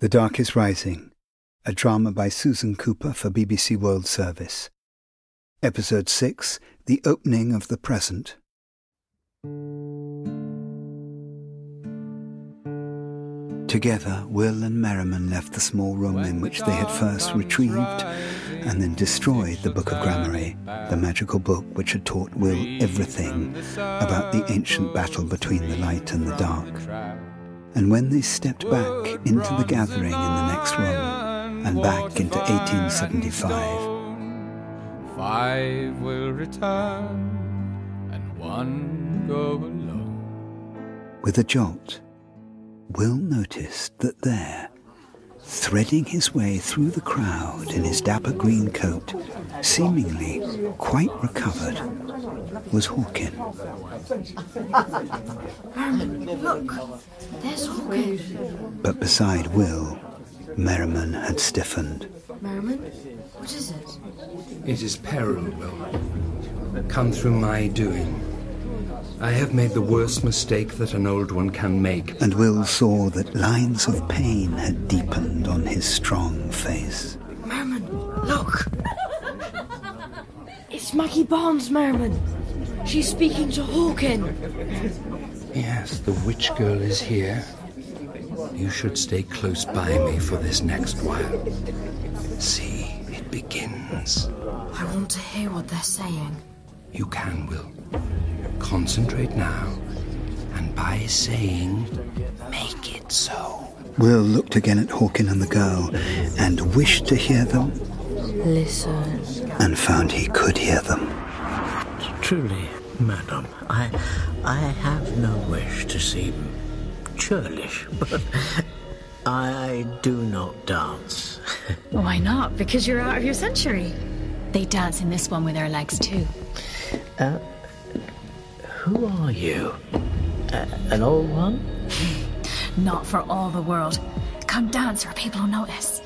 The Dark is Rising, a drama by Susan Cooper for BBC World Service. Episode 6 The Opening of the Present. Together, Will and Merriman left the small room in which they had first retrieved and then destroyed the Book of Gramarye, the magical book which had taught Will everything about the ancient battle between the light and the dark. And when they stepped back into the gathering in the next room and back into 1875, five will return and one go alone. with a jolt, Will noticed that there, threading his way through the crowd in his dapper green coat, seemingly quite recovered, was Hawkin. Merriman, look, there's Hawkin. But beside Will, Merriman had stiffened. Merriman, what is it? It is peril, Will. Come through my doing. I have made the worst mistake that an old one can make. And Will saw that lines of pain had deepened on his strong face. Merriman, look. It's Maggie Barnes, Merriman. She's speaking to Hawkin. Yes, the witch girl is here. You should stay close by me for this next while. See, it begins. I want to hear what they're saying. You can, Will. Concentrate now, and by saying, make it so. Will looked again at Hawkin and the girl and wished to hear them Listen. and found he could hear them. Truly, madam, I, I have no wish to seem churlish, but I do not dance. Why not? Because you're out of your century. They dance in this one with their legs too. Uh, Who are you? Uh, an old one? Not for all the world. Come dance or people will notice.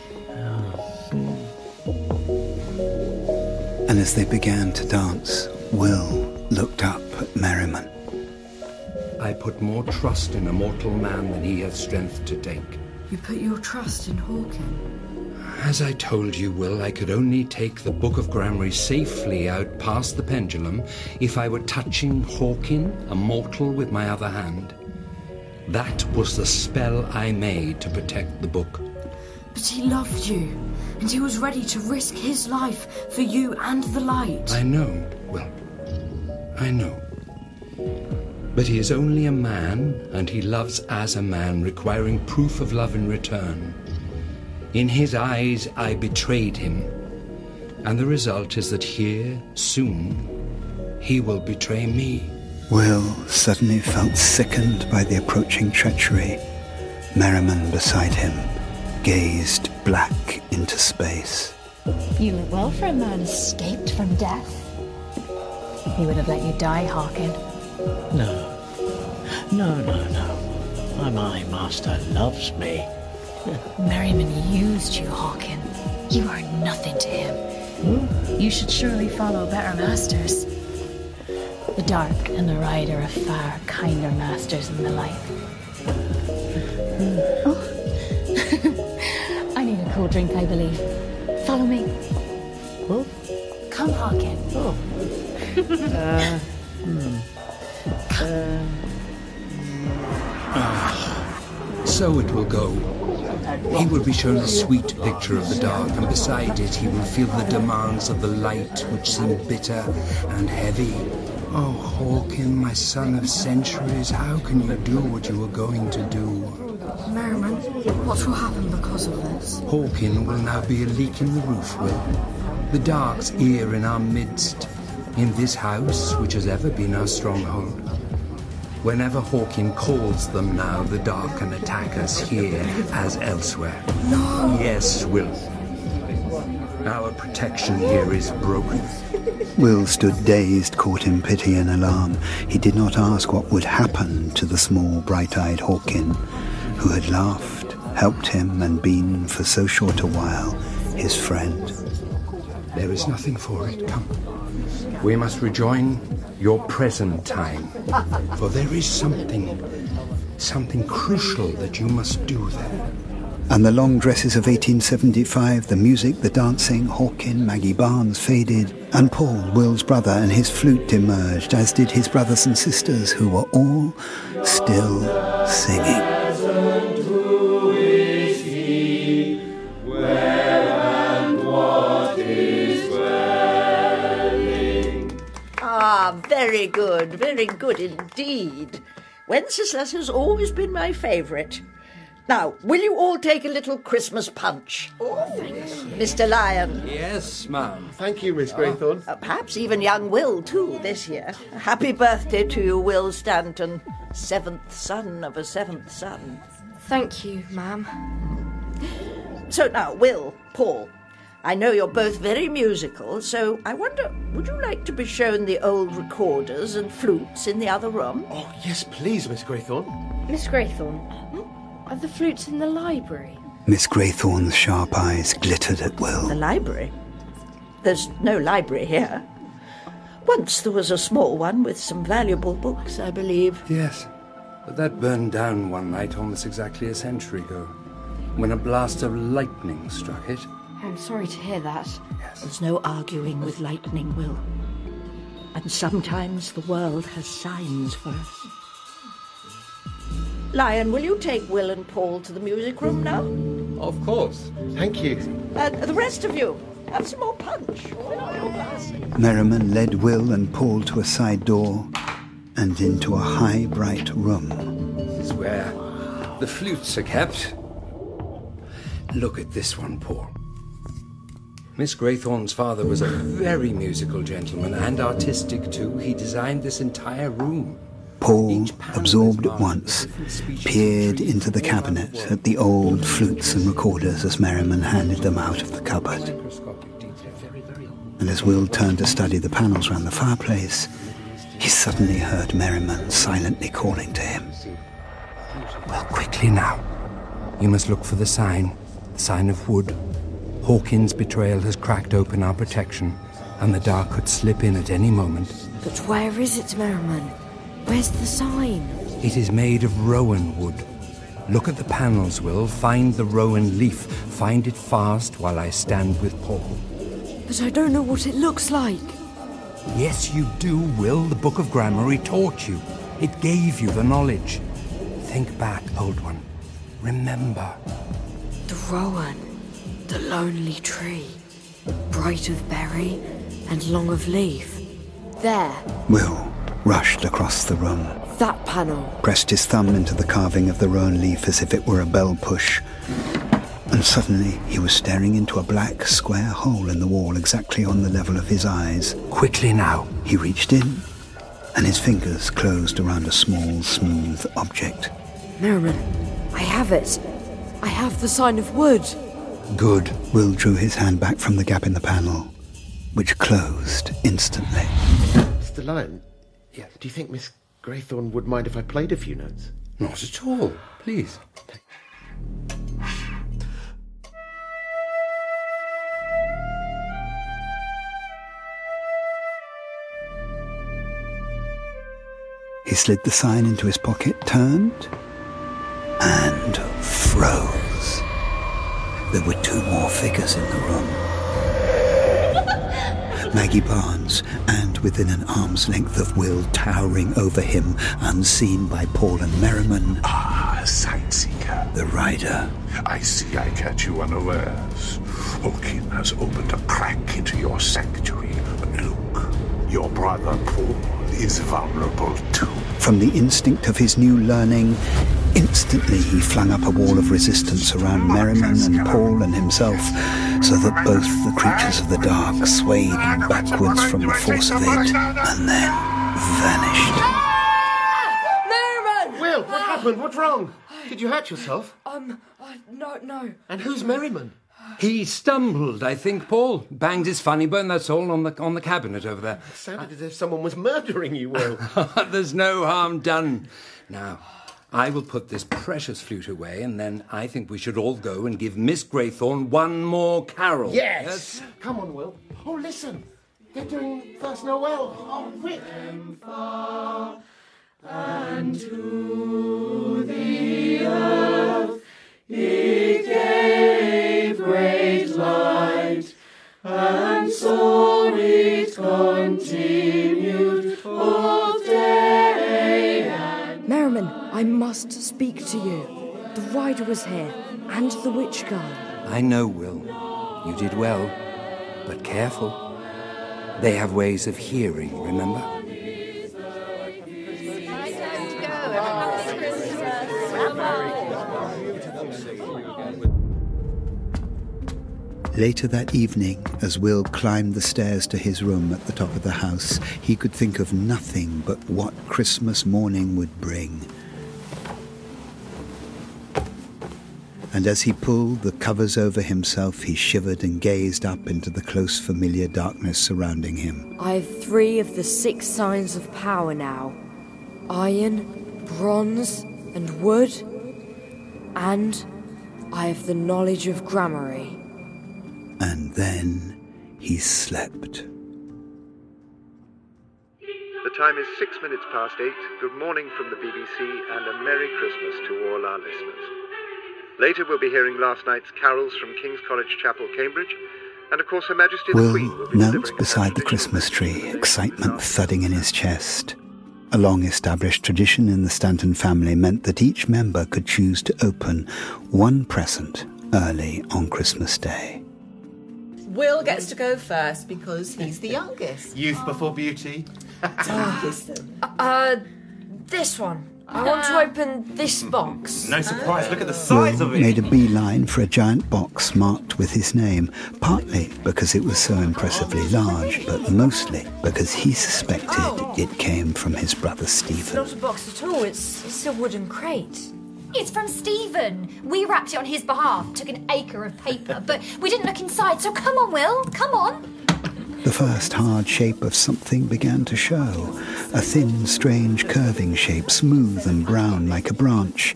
And as they began to dance, Will looked up at Merriman. I put more trust in a mortal man than he has strength to take. You put your trust in Hawkin. As I told you, Will, I could only take the Book of Gramarye safely out past the pendulum if I were touching Hawkin, a mortal, with my other hand. That was the spell I made to protect the book. But he loved you, and he was ready to risk his life for you and the light. I know, Will. I know. But he is only a man, and he loves as a man, requiring proof of love in return. In his eyes, I betrayed him. And the result is that here, soon, he will betray me. Will suddenly felt sickened by the approaching treachery. Merriman beside him gazed black into space. You look well for a man escaped from death. He would have let you die, Hawkin. No. No, no, no. My, my master loves me. Merriman used you, Hawkin. You are nothing to him. Hmm? You should surely follow better masters. The dark and the rider are far kinder masters than the light. Hmm. Oh. I need a cool drink, I believe. Follow me. Oh. Uh. Hmm. Come, Hawkin. So it will go. He will be shown a sweet picture of the dark, and beside it he will feel the demands of the light, which seem bitter and heavy. Oh, Hawkin, my son of centuries, how can you do what you were going to do? Merriman, what will happen because of this? Hawkin will now be a leak in the roof, Will. The dark's here in our midst, in this house, which has ever been our stronghold. Whenever Hawkin calls them now, the dark can attack us here as elsewhere. No! Yes, Will. Our protection here is broken. Will stood dazed, caught in pity and alarm. He did not ask what would happen to the small, bright-eyed Hawkin, who had laughed, helped him, and been, for so short a while, his friend. There is nothing for it. Come. We must rejoin your present time. For there is something, something crucial that you must do there. And the long dresses of 1875, the music, the dancing, Hawkin, Maggie Barnes faded, and Paul, Will's brother, and his flute emerged, as did his brothers and sisters, who were all still singing. Very good, very good indeed. Wenceslas has always been my favourite. Now, will you all take a little Christmas punch? Oh, Mr. Lyon. Yes, ma'am. Thank you, Miss Graythorne. Uh, perhaps even young Will, too, this year. Happy birthday to you, Will Stanton, seventh son of a seventh son. Thank you, ma'am. So now, Will, Paul, I know you're both very musical, so I wonder, would you like to be shown the old recorders and flutes in the other room? Oh, yes, please, Miss Graythorne. Miss Graythorne, mm-hmm. are the flutes in the library? Miss Graythorne's sharp eyes glittered at Will. The library? There's no library here. Once there was a small one with some valuable books, I believe. Yes, but that burned down one night almost exactly a century ago, when a blast of lightning struck it. I'm sorry to hear that. There's no arguing with lightning, Will. And sometimes the world has signs for us. Lyon, will you take Will and Paul to the music room now? Of course. Thank you. And the rest of you, have some more punch. Fill up your glasses. Merriman led Will and Paul to a side door and into a high, bright room. This is where the flutes are kept. Look at this one, Paul. Miss Graythorne's father was a very musical gentleman and artistic too. He designed this entire room. Paul, absorbed at once, with different species of peered into the cabinet at the old flutes and recorders as Merriman handed them out of the cupboard. And as Will turned to study the panels round the fireplace, he suddenly heard Merriman silently calling to him. Well, quickly now. You must look for the sign, the sign of wood. Hawkin's betrayal has cracked open our protection, and the dark could slip in at any moment. But where is it, Merriman? Where's the sign? It is made of rowan wood. Look at the panels, Will. Find the rowan leaf. Find it fast while I stand with Paul. But I don't know what it looks like. Yes, you do, Will. The Book of Gramarye taught you. It gave you the knowledge. Think back, old one. Remember. The rowan, the lonely tree, bright of berry and long of leaf. There, Will rushed across the room, that panel. pressed his thumb into the carving of the rowan leaf as if it were a bell push, and suddenly he was staring into a black square hole in the wall exactly on the level of his eyes. Quickly now. He reached in, and his fingers closed around a small, smooth object. Merriman, I have it. I have the sign of wood. Good. Will drew his hand back from the gap in the panel, which closed instantly. Mr. Lyon, Yes. do you think Miss Graythorne would mind if I played a few notes? Not at all. Please. He slid the sign into his pocket, turned, and froze. There were two more figures in the room. Maggie Barnes, and within an arm's length of Will towering over him, unseen by Paul and Merriman, Ah, Sign-Seeker. the rider. I see I catch you unawares. Hawkin has opened a crack into your sanctuary. But look, your brother Paul is vulnerable too. From the instinct of his new learning, instantly he flung up a wall of resistance around Merriman and Paul and himself, so that both the creatures of the dark swayed backwards from the force of it, and then vanished. Merriman! Will, what happened? What's wrong? Did you hurt yourself? Um, uh, no, no. And who's Merriman? He stumbled, I think, Paul. Banged his funny bone, that's all, on the, on the cabinet over there. It Sounded as if someone was murdering you, Will. There's no harm done. Now, I will put this precious flute away, and then I think we should all go and give Miss Graythorne one more carol. yes! Come on, Will. Oh, listen. They're doing First Noel. Oh, quick. He gave great light, and so it continued both I must speak to you. The rider was here, and the witch girl. I know, Will. You did well. But careful. They have ways of hearing, remember? Later that evening, as Will climbed the stairs to his room at the top of the house, he could think of nothing but what Christmas morning would bring. And as he pulled the covers over himself, he shivered and gazed up into the close, familiar darkness surrounding him. I have three of the six signs of power now iron, bronze, and wood. And I have the knowledge of gramarye. And then he slept. The time is six minutes past eight. Good morning from the BBC and a Merry Christmas to all our listeners. Later we'll be hearing last night's carols from King's College Chapel, Cambridge, and of course Her Majesty the Will Queen will be knelt beside the Christmas tree, excitement thudding in his chest. A long established tradition in the Stanton family meant that each member could choose to open one present early on Christmas Day. Will gets to go first because he's the youngest. Youth before beauty. Uh, this one. I want to open this box. No surprise, look at the size Will of it. made a beeline for a giant box marked with his name, partly because it was so impressively large, but mostly because he suspected oh. it came from his brother It's Stephen. not a box at all, it's, it's a wooden crate. It's from Stephen. We wrapped it on his behalf, took an acre of paper, but we didn't look inside, so come on, Will, come on. The first hard shape of something began to show. A thin, strange, curving shape, smooth and brown like a branch.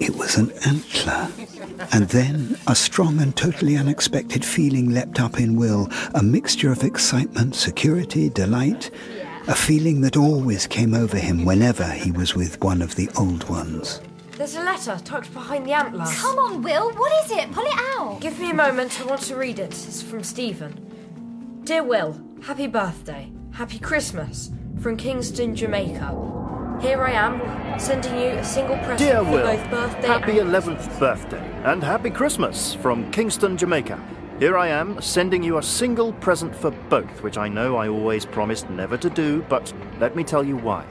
It was an antler. And then a strong and totally unexpected feeling leapt up in Will, a mixture of excitement, security, delight, a feeling that always came over him whenever he was with one of the old ones. There's a letter tucked behind the antler. Come on, Will, what is it? Pull it out. Give me a moment, I want to read it. It's from Stephen. Dear Will, happy birthday. Happy Christmas. From Kingston, Jamaica. Here I am, sending you a single present Dear for Will, both birthday happy and 11th birthday and happy Christmas from Kingston, Jamaica. Here I am, sending you a single present for both, which I know I always promised never to do, but let me tell you why.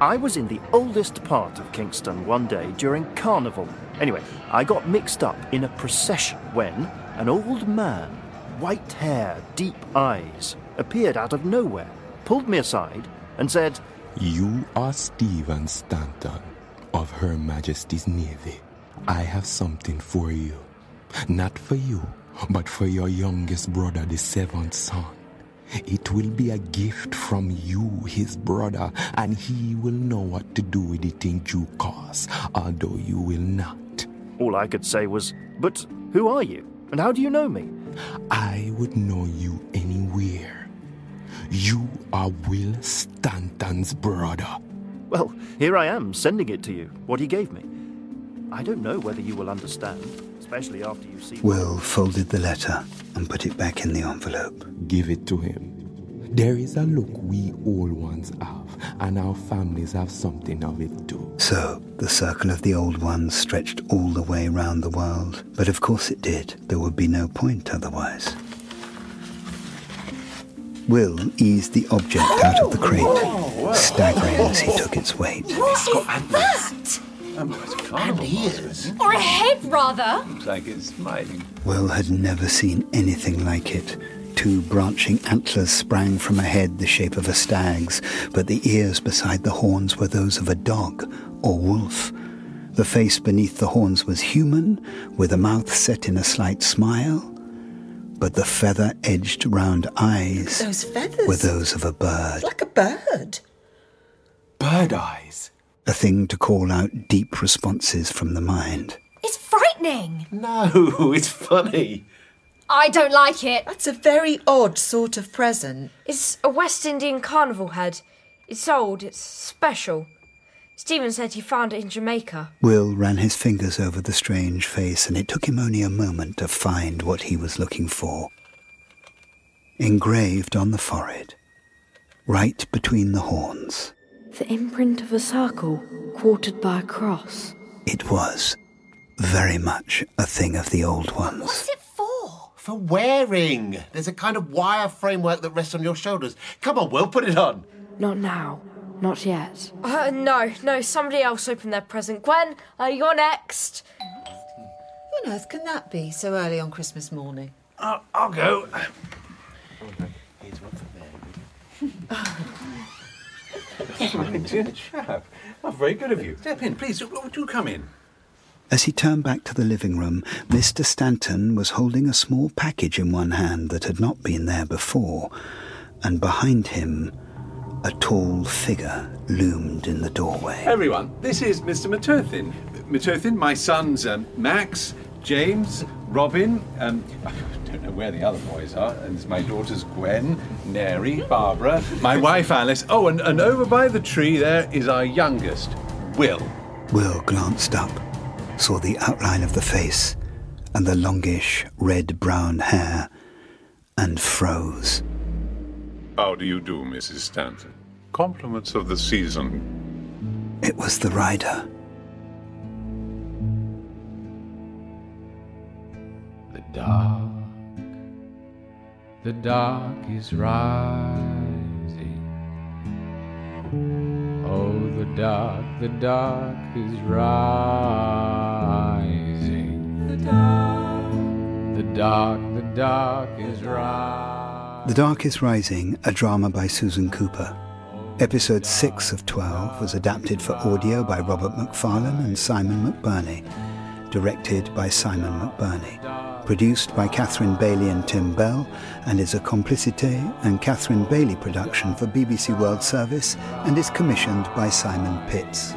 I was in the oldest part of Kingston one day during Carnival. Anyway, I got mixed up in a procession when an old man, white hair, deep eyes, appeared out of nowhere, pulled me aside, and said, You are Stephen Stanton of Her Majesty's Navy. I have something for you. Not for you, but for your youngest brother, the seventh son. It will be a gift from you, his brother, and he will know what to do with it in due course, although you will not. All I could say was, But who are you? And how do you know me? I would know you anywhere. You are Will Stanton's brother. Well, here I am, sending it to you, what he gave me. I don't know whether you will understand, especially after you see. Will folded the letter and put it back in the envelope. Give it to him. There is a look we old ones have, and our families have something of it too. So, the circle of the old ones stretched all the way round the world. But of course it did. There would be no point otherwise. Will eased the object out of the crate, staggering as he took its weight. What is that? And ears. Or a head, rather. Looks like it's smiling. Will had never seen anything like it. Two branching antlers sprang from a head the shape of a stag's, but the ears beside the horns were those of a dog or wolf. The face beneath the horns was human, with a mouth set in a slight smile, but the feather edged round eyes Those feathers. were those of a bird. Like a bird. Bird eyes. A thing to call out deep responses from the mind. It's frightening. No, it's funny. I don't like it. That's a very odd sort of present. It's a West Indian carnival head. It's old, it's special. Stephen said he found it in Jamaica. Will ran his fingers over the strange face, and it took him only a moment to find what he was looking for. Engraved on the forehead, right between the horns, The imprint of a circle, quartered by a cross. it was very much a thing of the old ones. What's it for? For wearing. There's a kind of wire framework that rests on your shoulders. Come on, we'll put it on. Not now. Not yet. Uh, no, no, somebody else opened their present. Gwen, uh, you're next. Who on earth can that be so early on Christmas morning? I'll, I'll go. Here's one for Mary. Dear chap. Oh, very good of you. Step in, please. Do, do come in. As he turned back to the living room, Mr. Stanton was holding a small package in one hand that had not been there before, and behind him, a tall figure loomed in the doorway. Everyone, this is Mr. Mitothin. Mitothin, my sons um, Max, James, Robin, um, I don't know where the other boys are, and it's my daughters Gwen, Neri, Barbara, my wife Alice. Oh, and, and over by the tree there is our youngest, Will. Will glanced up, saw the outline of the face and the longish red brown hair, and froze. How do you do, Mrs. Stanton? Compliments of the season. It was the rider. The dark, the dark is rising. Dark, the dark is rising. The dark, the dark, the dark is rising. The Dark is Rising, a drama by Susan Cooper. Episode 6 of 12 was adapted for audio by Robert Macfarlane and Simon McBurney. Directed by Simon McBurney. Produced by Catherine Bailey and Tim Bell, and is a Complicité and Catherine Bailey production for BBC World Service and is commissioned by Simon Pitts.